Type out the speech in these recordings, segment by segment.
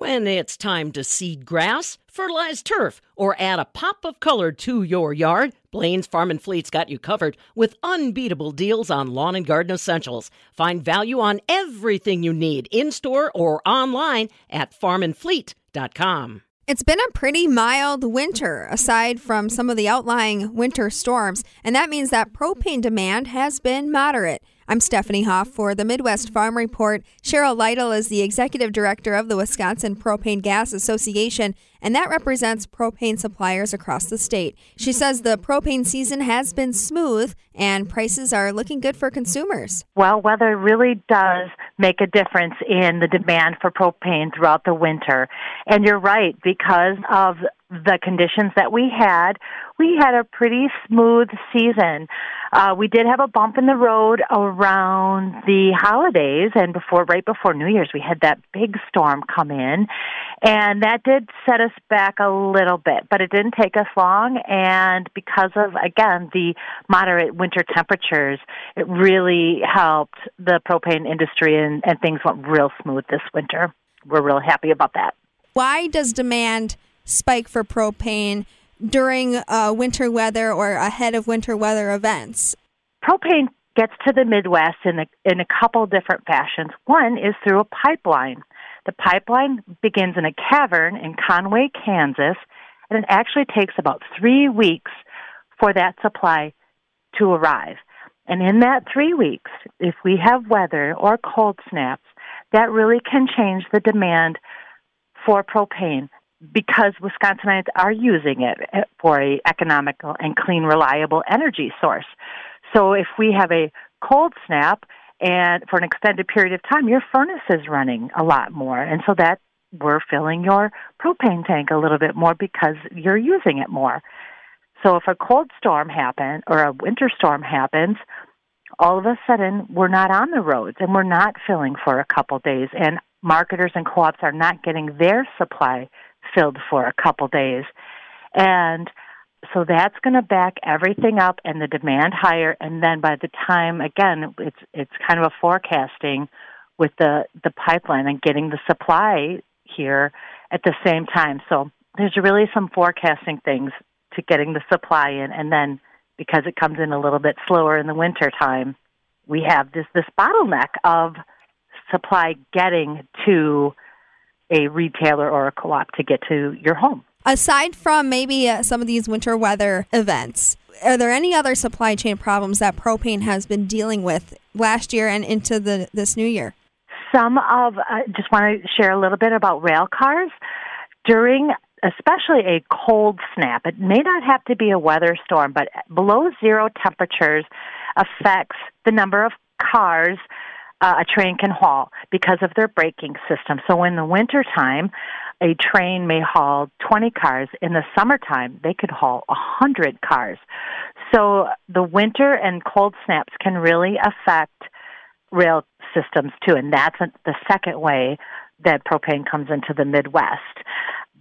When it's time to seed grass, fertilize turf, or add a pop of color to your yard, Blain's Farm and Fleet's got you covered with unbeatable deals on lawn and garden essentials. Find value on everything you need in store or online at farmandfleet.com. It's been a pretty mild winter, aside from some of the outlying winter storms, and that means that propane demand has been moderate. I'm Stephanie Hoff for the Midwest Farm Report. Cheryl Lytle is the executive director of the Wisconsin Propane Gas Association, and that represents propane suppliers across the state. She says the propane season has been smooth and prices are looking good for consumers. Well, weather really does make a difference in the demand for propane throughout the winter. And you're right, because of the conditions that we had, we had a pretty smooth season. Uh, we did have a bump in the road around the holidays and before, right before New Year's, we had that big storm come in, and that did set us back a little bit, but it didn't take us long. And because of again the moderate winter temperatures, it really helped the propane industry, and, and things went real smooth this winter. We're real happy about that. Why does demand spike for propane during uh, winter weather or ahead of winter weather events? Propane gets to the Midwest in a, in a couple different fashions. One is through a pipeline. The pipeline begins in a cavern in Conway, Kansas, and it actually takes about three weeks for that supply to arrive. And in that three weeks, if we have weather or cold snaps, that really can change the demand for propane because Wisconsinites are using it for a economical and clean, reliable energy source. So if we have a cold snap and for an extended period of time, your furnace is running a lot more, and so that we're filling your propane tank a little bit more because you're using it more. So if a cold storm happens or a winter storm happens, all of a sudden we're not on the roads and we're not filling for a couple days and marketers and co-ops are not getting their supply filled for a couple days. And so that's going to back everything up and the demand higher and then by the time again it's it's kind of a forecasting with the the pipeline and getting the supply here at the same time. So there's really some forecasting things to getting the supply in and then because it comes in a little bit slower in the winter time, we have this this bottleneck of supply getting to a retailer or a co-op to get to your home. Aside from maybe uh, some of these winter weather events, are there any other supply chain problems that propane has been dealing with last year and into the this new year? Some of I uh, just want to share a little bit about rail cars during especially a cold snap. It may not have to be a weather storm, but below zero temperatures affects the number of cars uh, a train can haul because of their braking system. So in the wintertime, a train may haul 20 cars. In the summertime, they could haul 100 cars. So the winter and cold snaps can really affect rail systems too, and that's the second way that propane comes into the Midwest.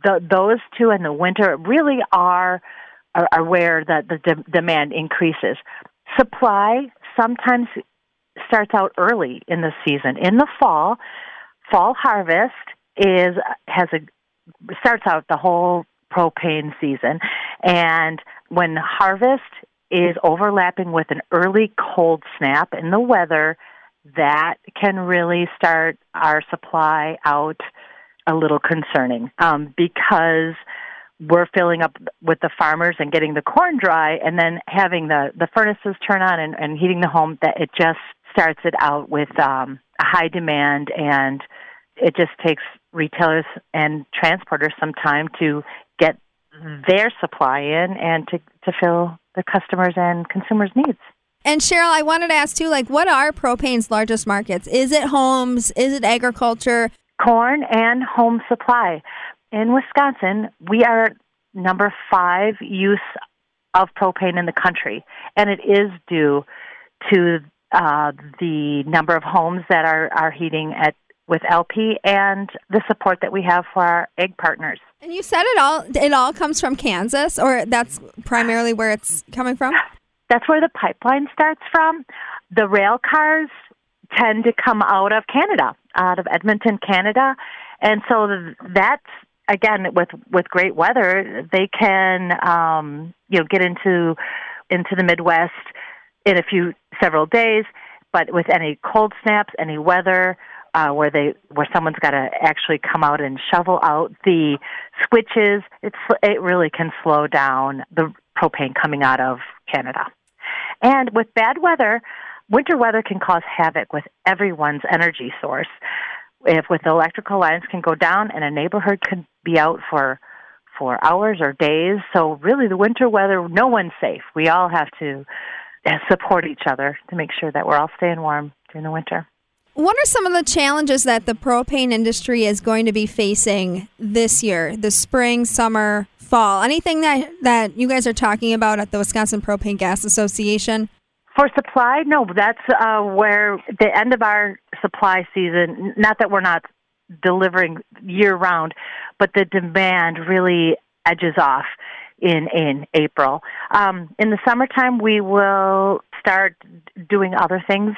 The, those two in the winter really are are, are where the, the de- demand increases. Supply sometimes starts out early in the season. In the fall, fall harvest is has a starts out the whole propane season, and when harvest is overlapping with an early cold snap in the weather, that can really start our supply out a little concerning um, because we're filling up with the farmers and getting the corn dry and then having the the furnaces turn on and, and heating the home that it just starts it out with um, a high demand, and it just takes retailers and transporters some time to get their supply in and to, to fill the customers and consumers' needs. And Cheryl, I wanted to ask too, like, what are propane's largest markets? Is it homes? Is it agriculture? Corn and home supply. In Wisconsin, we are number five use of propane in the country, and it is due to uh, the number of homes that are, are heating at with LP and the support that we have for our ag partners. And you said it all it all comes from Kansas or that's primarily where it's coming from? That's where the pipeline starts from. The rail cars tend to come out of Canada, out of Edmonton, Canada, And so that's again with with great weather, they can um, you know get into into the Midwest in a few several days. But with any cold snaps, any weather, uh, where they where someone's got to actually come out and shovel out the switches, it's it really can slow down the propane coming out of Canada. And with bad weather, winter weather can cause havoc with everyone's energy source. If with electrical lines can go down and a neighborhood could be out for for hours or days. So really the winter weather, no one's safe. We all have to support each other to make sure that we're all staying warm during the winter. What are some of the challenges that the propane industry is going to be facing this year, the spring, summer, fall? Anything that, that you guys are talking about at the Wisconsin Propane Gas Association? For supply, no, that's uh, where the end of our supply season, not that we're not delivering year round, but the demand really edges off in in April. Um, in the summertime, we will start doing other things.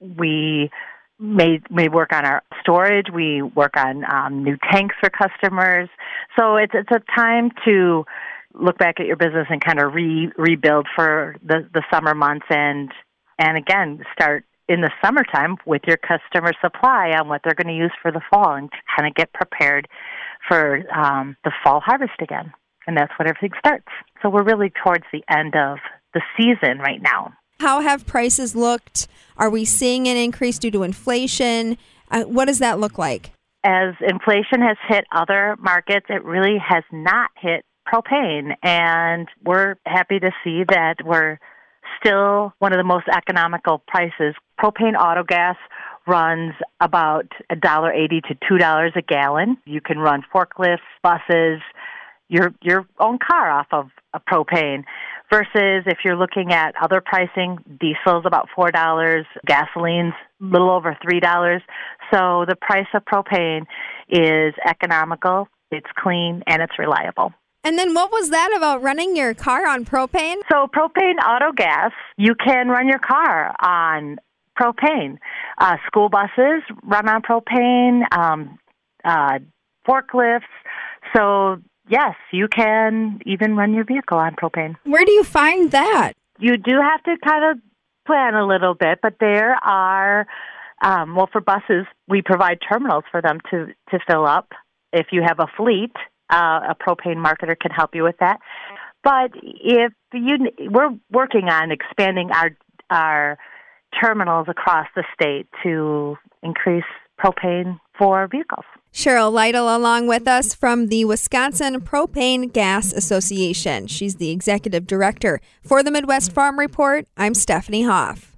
We may may work on our storage. We work on um, new tanks for customers. So it's it's a time to look back at your business and kind of re rebuild for the the summer months and and again start in the summertime with your customer supply on what they're going to use for the fall and kind of get prepared for um, the fall harvest again. And that's when everything starts. So we're really towards the end of the season right now. How have prices looked? Are we seeing an increase due to inflation? Uh, what does that look like? As inflation has hit other markets, it really has not hit propane. And we're happy to see that we're still one of the most economical prices. Propane auto gas runs about a dollar eighty to two dollars a gallon. You can run forklifts, buses, your your own car off of a propane. Versus if you're looking at other pricing, diesel's about four dollars, gasoline's a little over three dollars. So the price of propane is economical, it's clean, and it's reliable. And then what was that about running your car on propane? So, propane auto gas, you can run your car on propane. Uh, school buses run on propane, um, uh, forklifts. So, yes, you can even run your vehicle on propane. Where do you find that? You do have to kind of plan a little bit, but there are, um, well, for buses, we provide terminals for them to, to fill up. If you have a fleet, uh, a propane marketer can help you with that. But if you, we're working on expanding our our terminals across the state to increase propane for vehicles. Cheryl Lytle along with us from the Wisconsin Propane Gas Association. She's the executive director. For the Midwest Farm Report, I'm Stephanie Hoff.